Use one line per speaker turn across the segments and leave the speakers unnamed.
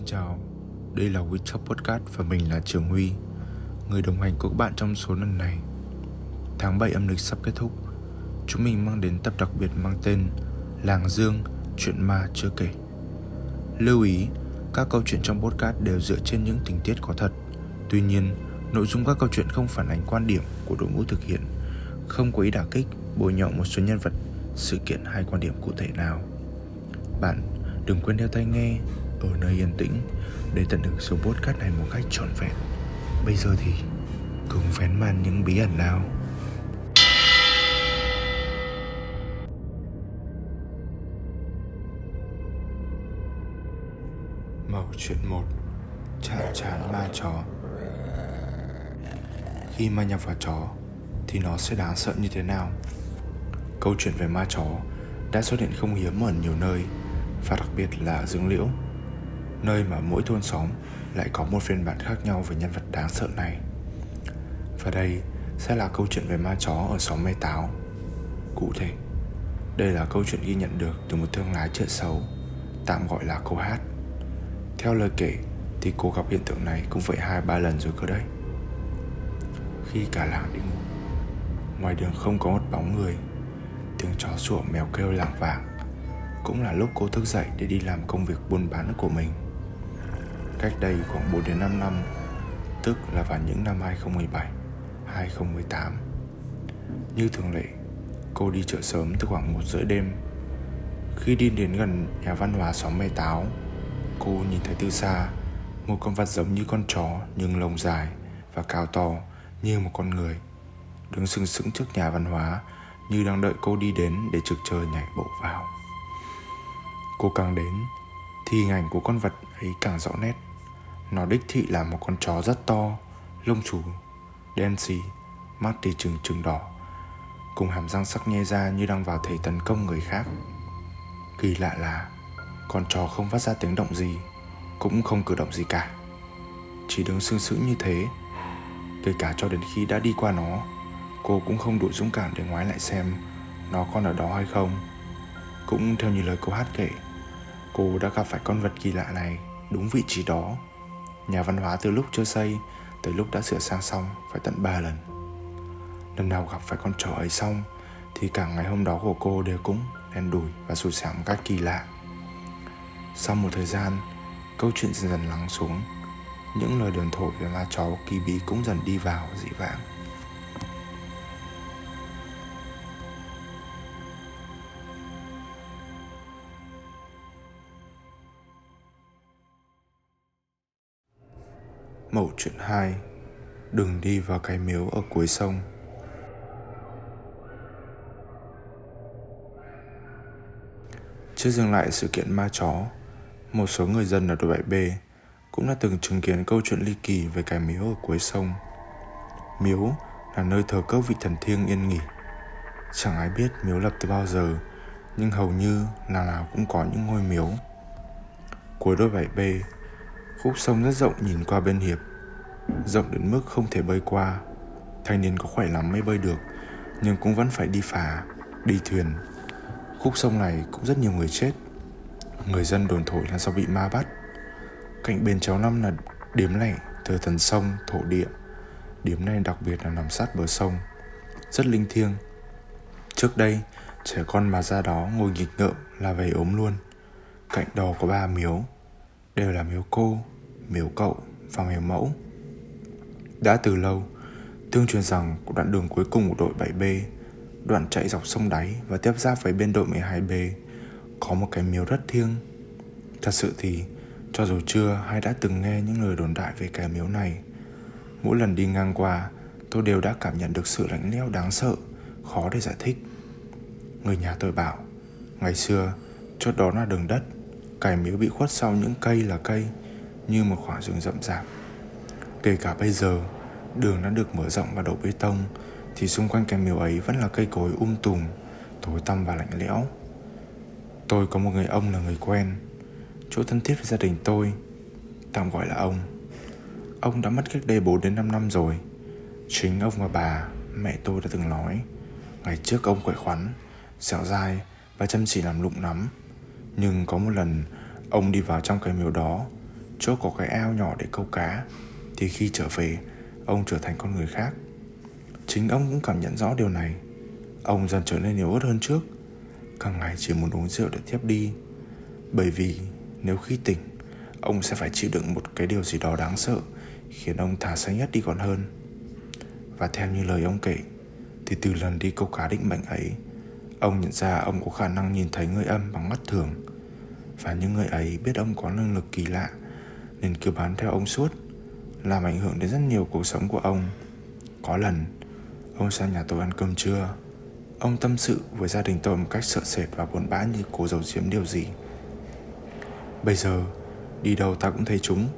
Xin chào, đây là WeTalk Podcast và mình là Trường Huy, người đồng hành của các bạn trong số lần này. Tháng 7 âm lịch sắp kết thúc, chúng mình mang đến tập đặc biệt mang tên Làng Dương, chuyện ma chưa kể. Lưu ý, các câu chuyện trong podcast đều dựa trên những tình tiết có thật. Tuy nhiên, nội dung các câu chuyện không phản ánh quan điểm của đội ngũ thực hiện, không có ý đả kích, bôi nhọ một số nhân vật, sự kiện hay quan điểm cụ thể nào. Bạn đừng quên đeo tai nghe ở nơi yên tĩnh để tận hưởng số podcast này một cách trọn vẹn. Bây giờ thì cùng vén màn những bí ẩn nào. Mẩu chuyện 1 Chạm chán ma chó Khi ma nhập vào chó, Thì nó sẽ đáng sợ như thế nào Câu chuyện về ma chó Đã xuất hiện không hiếm ở nhiều nơi, Và đặc biệt là Dương Liễu Nơi mà mỗi thôn xóm Lại có một phiên bản khác nhau về nhân vật đáng sợ này. Và đây sẽ là câu chuyện về ma chó ở xóm Mê Táo. Cụ thể, Đây là câu chuyện ghi nhận được từ một thương lái chợ xấu, Tạm gọi là cô hát. Theo lời kể thì cô gặp hiện tượng này cũng vậy hai, ba lần rồi cơ đấy. Khi cả làng đi ngủ, Ngoài đường không có một bóng người, Tiếng chó sủa mèo kêu làng vàng Cũng là lúc cô thức dậy để đi làm công việc buôn bán của mình. Cách đây khoảng 4 đến 5 năm, Tức là vào những năm 2017 2018 Như thường lệ, Cô đi chợ sớm từ khoảng 1 rưỡi đêm. Khi đi đến gần nhà văn hóa xóm Mê Táo, Cô nhìn thấy từ xa Một con vật giống như con chó Nhưng lông dài và cao to Như một con người, Đứng sừng sững trước nhà văn hóa Như đang đợi cô đi đến để trực chờ nhảy bộ vào. Cô càng đến, Thì hình ảnh của con vật ấy càng rõ nét. Nó đích thị là một con chó rất to, Lông xù, Đen xì, Mắt thì trừng trừng đỏ, Cùng hàm răng sắc nhe ra như đang vào thể tấn công người khác. Kỳ lạ là, con chó không phát ra tiếng động gì, Cũng không cử động gì cả. Chỉ đứng sương sững như thế, Kể cả cho đến khi đã đi qua nó, Cô cũng không đủ dũng cảm để ngoái lại xem Nó còn ở đó hay không. Cũng theo như lời cô hát kể, Cô đã gặp phải con vật kỳ lạ này Đúng vị trí đó. Nhà văn hóa từ lúc chưa xây Tới lúc đã sửa sang xong Phải tận 3 lần. Lần nào gặp phải con chó ấy xong Thì cả ngày hôm đó của cô đều cũng đen đủi và sụt sảm một cách kỳ lạ. Sau một thời gian, câu chuyện dần dần lắng xuống. Những lời đồn thổi về ma chó kỳ bí cũng dần đi vào dị vãng. Mẫu chuyện 2 Đừng đi vào cái miếu ở cuối sông Chưa dừng lại sự kiện ma chó một số người dân ở đội 7B cũng đã từng chứng kiến câu chuyện ly kỳ về cái miếu ở cuối sông. Miếu là nơi thờ các vị thần thiêng yên nghỉ. Chẳng ai biết miếu lập từ bao giờ, nhưng hầu như là nào cũng có những ngôi miếu. Cuối đôi 7B, khúc sông rất rộng nhìn qua bên hiệp, rộng đến mức không thể bơi qua. Thanh niên có khỏe lắm mới bơi được, nhưng cũng vẫn phải đi phà, đi thuyền. Khúc sông này cũng rất nhiều người chết. Người dân đồn thổi là do bị ma bắt. Cạnh bên cháu năm là điếm lẻ Thờ thần sông, thổ địa. Điếm này đặc biệt là nằm sát bờ sông Rất linh thiêng. Trước đây Trẻ con mà ra đó ngồi nghịch ngợm là về ốm luôn. Cạnh đó có ba miếu. Đều là miếu cô, miếu cậu và miếu mẫu. Đã từ lâu Tương truyền rằng đoạn đường cuối cùng của đội 7B Đoạn chạy dọc sông đáy và tiếp giáp với bên đội 12B có một cái miếu rất thiêng. Thật sự thì cho dù chưa hay đã từng nghe những lời đồn đại về cái miếu này mỗi lần đi ngang qua tôi đều đã cảm nhận được sự lạnh lẽo đáng sợ khó để giải thích. Người nhà tôi bảo ngày xưa chốt đó là đường đất Cải miếu bị khuất sau những cây là cây, như một khoảng rừng rậm rạp. Kể cả bây giờ, đường đã được mở rộng và đổ bê tông, thì xung quanh cái miếu ấy vẫn là cây cối um tùm, tối tăm và lạnh lẽo. Tôi có một người ông là người quen. Chỗ thân thiết với gia đình tôi, Tạm gọi là ông. Ông đã mất cách đây 4 đến 5 năm rồi. Chính ông và bà, Mẹ tôi đã từng nói, Ngày trước ông khỏe khoắn, Dẻo dai và chăm chỉ làm lụng lắm nhưng có một lần, Ông đi vào trong cái miếu đó, chỗ có cái ao nhỏ để câu cá. Thì khi trở về, ông trở thành con người khác. Chính ông cũng cảm nhận rõ điều này. Ông dần trở nên yếu ớt hơn trước. Càng ngày chỉ muốn uống rượu để tiếp đi. Bởi vì nếu khi tỉnh, ông sẽ phải chịu đựng một cái điều gì đó đáng sợ, khiến ông thả say nhất đi còn hơn. Và theo như lời ông kể, thì từ lần đi câu cá định mệnh ấy ông nhận ra ông có khả năng nhìn thấy người âm bằng mắt thường. Và những người ấy biết ông có năng lực kỳ lạ, nên cứ bám theo ông suốt, làm ảnh hưởng đến rất nhiều cuộc sống của ông. Có lần, ông sang nhà tôi ăn cơm trưa. Ông tâm sự với gia đình tôi một cách sợ sệt và buồn bã như cố giấu giếm điều gì. Bây giờ, đi đâu ta cũng thấy chúng.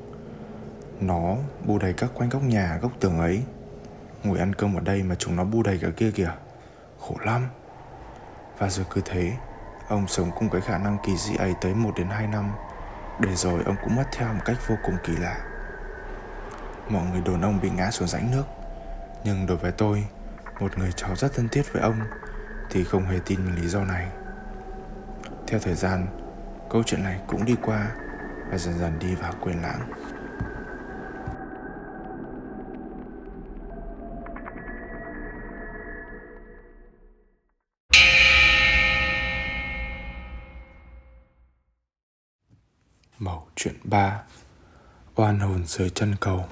Nó bu đầy các quanh góc nhà, góc tường ấy. Ngồi ăn cơm ở đây mà chúng nó bu đầy cả kia kìa. Khổ lắm và rồi cứ thế, ông sống cùng cái khả năng kỳ dị ấy tới 1 đến 2 năm. Để rồi ông cũng mất theo một cách vô cùng kỳ lạ. Mọi người đồn ông bị ngã xuống rãnh nước. Nhưng đối với tôi, một người cháu rất thân thiết với ông thì không hề tin lý do này. Theo thời gian, câu chuyện này cũng đi qua và dần dần đi vào quên lãng. Mẩu chuyện 3 Oan hồn dưới chân cầu.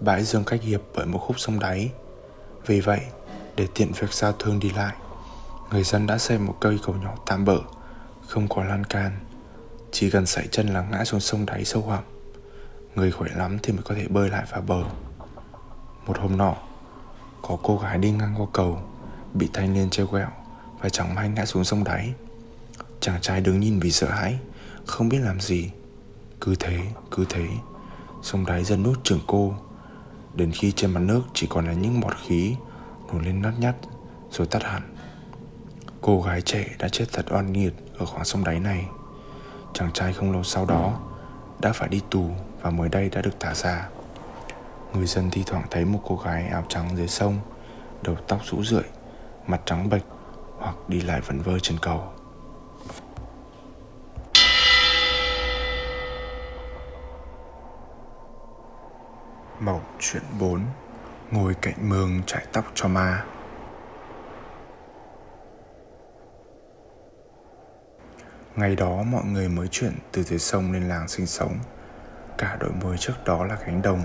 Bãi dương cách hiệp bởi một khúc sông đáy. Vì vậy, để tiện việc giao thương đi lại Người dân đã xây một cây cầu nhỏ tạm bỡ Không có lan can. Chỉ cần sải chân là ngã xuống sông đáy sâu hầm. Người khỏe lắm thì mới có thể bơi lại vào bờ. Một hôm nọ Có cô gái đi ngang qua cầu Bị thanh niên treo quẹo và chẳng may ngã xuống sông đáy. Chàng trai đứng nhìn vì sợ hãi, không biết làm gì. Cứ thế cứ thế, sông đáy dần nuốt chửng cô. Đến khi trên mặt nước chỉ còn là những bọt khí nổi lên nát nhát, rồi tắt hẳn. Cô gái trẻ đã chết thật oan nghiệt ở khoảng sông đáy này. Chàng trai không lâu sau đó đã phải đi tù và mới đây đã được thả ra. Người dân thi thoảng thấy một cô gái áo trắng dưới sông, đầu tóc rũ rượi, mặt trắng bệch hoặc đi lại vẩn vơ trên cầu. Mộng chuyện 4 Ngồi cạnh mương chải tóc cho ma. Ngày đó mọi người mới chuyển từ dưới sông lên làng sinh sống. Cả đội môi trước đó là cánh đồng,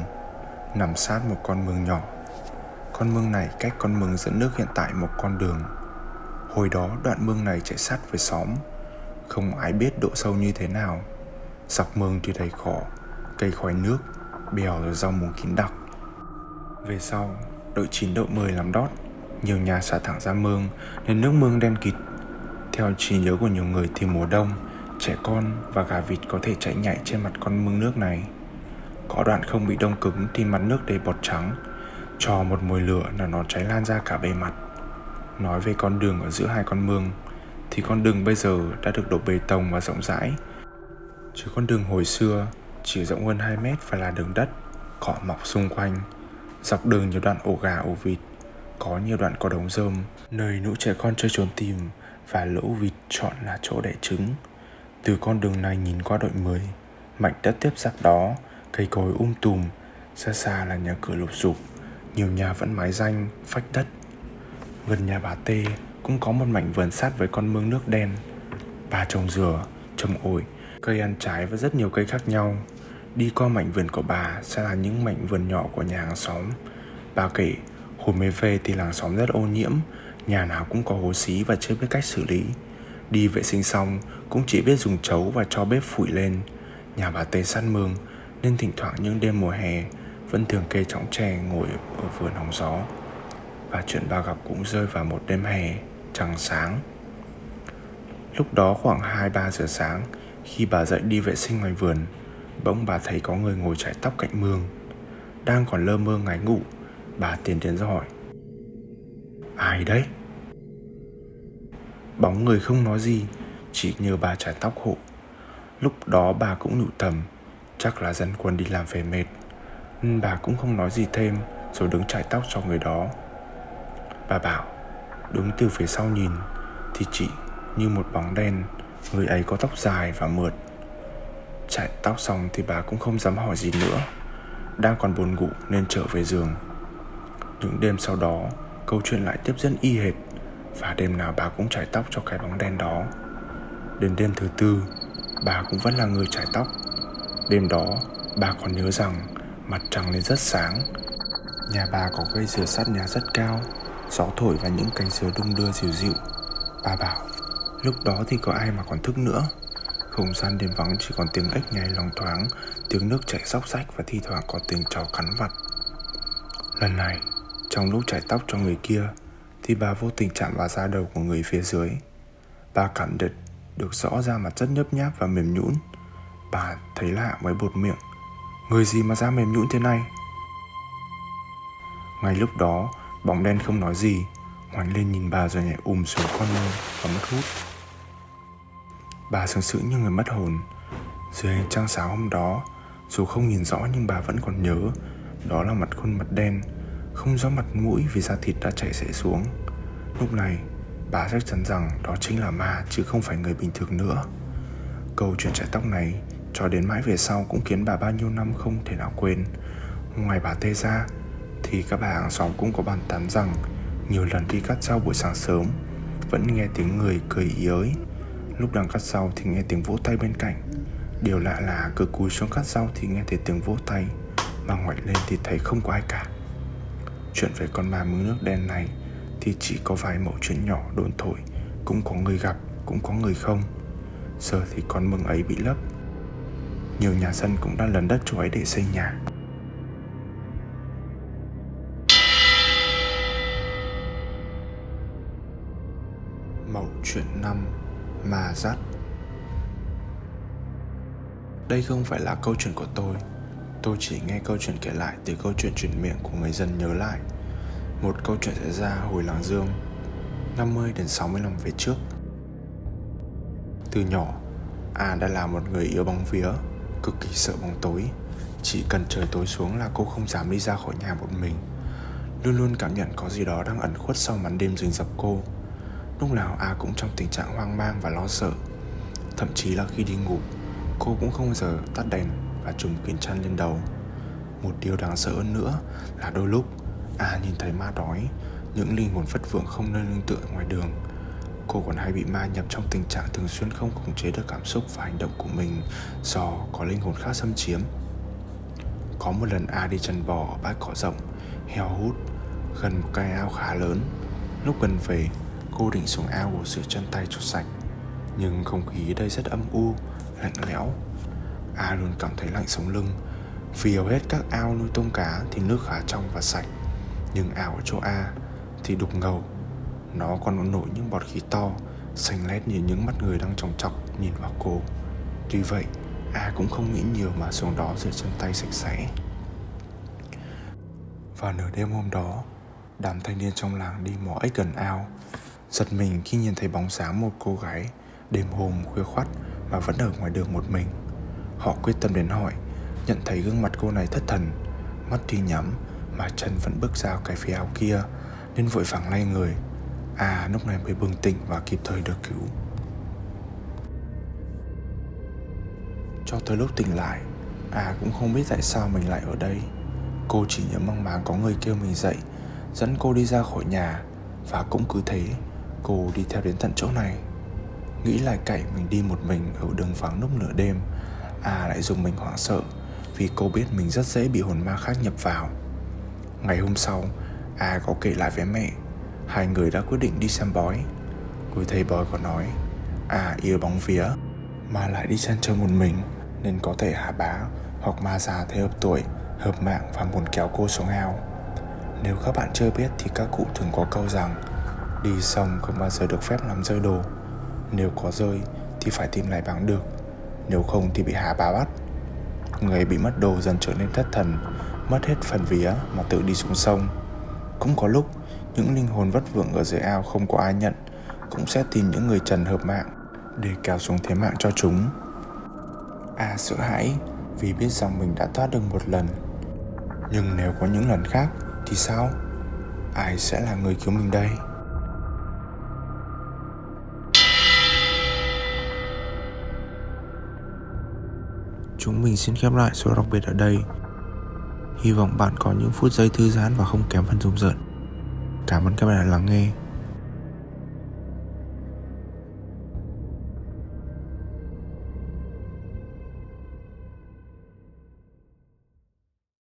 Nằm sát một con mương nhỏ. Con mương này cách con mương dẫn nước hiện tại một con đường. Hồi đó đoạn mương này chạy sát với xóm. Không ai biết độ sâu như thế nào. Dọc mương thì đầy cỏ, Cây khoai nước, Bèo rồi rau muống kín đặc. Về sau, Đội 9 đội 10 làm đót. Nhiều nhà xả thẳng ra mương, Nên nước mương đen kịt. Theo trí nhớ của nhiều người thì mùa đông, Trẻ con và gà vịt có thể chạy nhảy trên mặt con mương nước này. Có đoạn không bị đông cứng thì mặt nước đầy bọt trắng. Cho một mùi lửa là nó cháy lan ra cả bề mặt. Nói về con đường ở giữa hai con mương Thì con đường bây giờ đã được đổ bê tông và rộng rãi. Chứ con đường hồi xưa chỉ rộng hơn 2 mét và là đường đất Cỏ mọc xung quanh Dọc đường nhiều đoạn ổ gà ổ vịt Có nhiều đoạn có đống rơm Nơi nũ trẻ con chơi trốn tìm Và lỗ vịt chọn là chỗ đẻ trứng. Từ con đường này nhìn qua đội 10 Mảnh đất tiếp giáp đó Cây cối um tùm Xa xa là nhà cửa lụp sụp Nhiều nhà vẫn mái danh, phách đất. Gần nhà bà Tê cũng có một mảnh vườn sát với con mương nước đen. Bà trồng dừa, trồng ổi, cây ăn trái và rất nhiều cây khác nhau. Đi qua mảnh vườn của bà sẽ là những mảnh vườn nhỏ của nhà hàng xóm. Bà kể, hồi mới về thì làng xóm rất ô nhiễm, nhà nào cũng có hố xí và chưa biết cách xử lý. Đi vệ sinh xong cũng chỉ biết dùng chấu và cho bếp phủi lên. Nhà bà Tê săn mương nên thỉnh thoảng những đêm mùa hè vẫn thường kê chõng tre ngồi ở vườn hóng gió và chuyện bà gặp cũng rơi vào một đêm hè, trăng sáng. Lúc đó khoảng 2-3 giờ sáng, khi bà dậy đi vệ sinh ngoài vườn, bỗng bà thấy có người ngồi chải tóc cạnh mương, đang còn lơ mơ ngáy ngủ. Bà tiến đến ra hỏi, ai đấy? Bóng người không nói gì, chỉ nhờ bà chải tóc hộ. Lúc đó bà cũng nhủ thầm, chắc là dân quân đi làm về mệt. Nên bà cũng không nói gì thêm, rồi đứng chải tóc cho người đó. Bà bảo, Đứng từ phía sau nhìn Thì chị Như một bóng đen, Người ấy có tóc dài và mượt. Chạy tóc xong thì bà cũng không dám hỏi gì nữa, Đang còn buồn ngủ nên trở về giường. Những đêm sau đó, Câu chuyện lại tiếp diễn y hệt Và đêm nào bà cũng chải tóc cho cái bóng đen đó. Đến đêm thứ tư, Bà cũng vẫn là người chải tóc. Đêm đó, bà còn nhớ rằng Mặt trăng lên rất sáng. Nhà bà có cây rửa sắt nhà rất cao. Gió thổi và những cành dừa đung đưa dịu dịu. Bà bảo, Lúc đó thì có ai mà còn thức nữa? Không gian đêm vắng chỉ còn tiếng ếch nhai lòng thoáng, Tiếng nước chảy róc rách Và thi thoảng có tiếng chó cắn vặt. Lần này, Trong lúc chải tóc cho người kia, Thì bà vô tình chạm vào da đầu của người phía dưới. Bà cảm được Được rõ ra mặt rất nhấp nháp và mềm nhũn. Bà thấy lạ mới bột miệng, Người gì mà da mềm nhũn thế này? Ngay lúc đó Bóng đen không nói gì. Ngoảnh lên nhìn bà rồi nhảy ùm xuống con môi Và mất hút. Bà sướng sững như người mất hồn. Dưới ánh trăng sáng hôm đó, Dù không nhìn rõ nhưng bà vẫn còn nhớ. Đó là mặt khuôn mặt đen, Không rõ mặt mũi vì da thịt đã chảy xệ xuống. Lúc này, Bà chắc chắn rằng đó chính là ma Chứ không phải người bình thường nữa. Câu chuyện chạy tóc này Cho đến mãi về sau cũng khiến bà bao nhiêu năm không thể nào quên. Ngoài bà Tê ra thì các bà hàng xóm cũng có bàn tán rằng Nhiều lần đi cắt rau buổi sáng sớm Vẫn nghe tiếng người cười ý ới. Lúc đang cắt rau thì nghe tiếng vỗ tay bên cạnh. Điều lạ là cứ cúi xuống cắt rau thì nghe thấy tiếng vỗ tay Mà ngoảnh lên thì thấy không có ai cả. Chuyện về con ma mướn nước đen này Thì chỉ có vài mẫu chuyện nhỏ đồn thổi Cũng có người gặp, cũng có người không. Giờ thì con mương ấy bị lấp. Nhiều nhà dân cũng đã lấn đất chỗ ấy để xây nhà. Mẩu chuyện năm mà dắt đây không phải là câu chuyện của tôi. Tôi chỉ nghe câu chuyện kể lại từ câu chuyện truyền miệng của người dân nhớ lại. Một câu chuyện xảy ra hồi làng dương 50 đến 60 năm về trước. Từ nhỏ, A đã là một người yêu bóng vía, cực kỳ sợ bóng tối. Chỉ cần trời tối xuống là cô không dám đi ra khỏi nhà một mình. Luôn luôn cảm nhận có gì đó đang ẩn khuất sau màn đêm rình rập cô. Lúc nào A cũng trong tình trạng hoang mang và lo sợ. Thậm chí là khi đi ngủ, Cô cũng không bao giờ tắt đèn và trùm kín chăn lên đầu. Một điều đáng sợ hơn nữa là đôi lúc A nhìn thấy ma đói, Những linh hồn phất vượng không nơi lương tựa ngoài đường. Cô còn hay bị ma nhập trong tình trạng thường xuyên không khống chế được cảm xúc và hành động của mình Do có linh hồn khác xâm chiếm. Có một lần A đi chăn bò ở bãi cỏ rộng, Heo hút Gần một cái ao khá lớn. Lúc gần về Cô định xuống ao của rửa chân tay cho sạch. Nhưng không khí đây rất âm u, Lạnh lẽo. A luôn cảm thấy lạnh sống lưng. Vì hầu hết các ao nuôi tôm cá Thì nước khá trong và sạch. Nhưng ao ở chỗ A thì đục ngầu. Nó còn nổi những bọt khí to, Xanh lét như những mắt người đang tròng trọc Nhìn vào cô. Tuy vậy, A cũng không nghĩ nhiều mà xuống đó rửa chân tay sạch sẽ. Và nửa đêm hôm đó, Đám thanh niên trong làng đi mò ếch gần ao. Giật mình khi nhìn thấy bóng dáng một cô gái Đêm hôm khuya khoắt mà vẫn ở ngoài đường một mình. Họ quyết tâm đến hỏi, Nhận thấy gương mặt cô này thất thần. Mắt thì nhắm mà chân vẫn bước ra cái phía áo kia, Nên vội vàng lay người. À lúc này mới bừng tỉnh và kịp thời được cứu. Cho tới lúc tỉnh lại À cũng không biết tại sao mình lại ở đây. Cô chỉ nhớ mong máng có người kêu mình dậy, Dẫn cô đi ra khỏi nhà, Và cũng cứ thế. Cô đi theo đến tận chỗ này. Nghĩ lại cảnh mình đi một mình ở đường vắng lúc nửa đêm À lại dùng mình hoảng sợ Vì cô biết mình rất dễ bị hồn ma khác nhập vào. Ngày hôm sau À có kể lại với mẹ. Hai người đã quyết định đi xem bói. Người thầy bói có nói À yêu bóng vía, Mà lại đi chăn chơi một mình, Nên có thể hạ bá Hoặc ma già theo hợp tuổi, Hợp mạng và muốn kéo cô xuống ao. Nếu các bạn chưa biết thì các cụ thường có câu rằng Đi xong không bao giờ được phép làm rơi đồ. Nếu có rơi thì phải tìm lại bằng được. Nếu không thì bị hà bá bắt. Người bị mất đồ dần trở nên thất thần, Mất hết phần vía mà tự đi xuống sông. Cũng có lúc, Những linh hồn vất vưởng ở dưới ao không có ai nhận, Cũng sẽ tìm những người trần hợp mạng Để kéo xuống thế mạng cho chúng. A sợ hãi, Vì biết rằng mình đã thoát được một lần. Nhưng nếu có những lần khác Thì sao? Ai sẽ là người cứu mình đây? Chúng mình xin khép lại số đặc biệt ở đây. Hy vọng bạn có những phút giây thư giãn và không kém phần rùng rợn. Cảm ơn các bạn đã lắng nghe.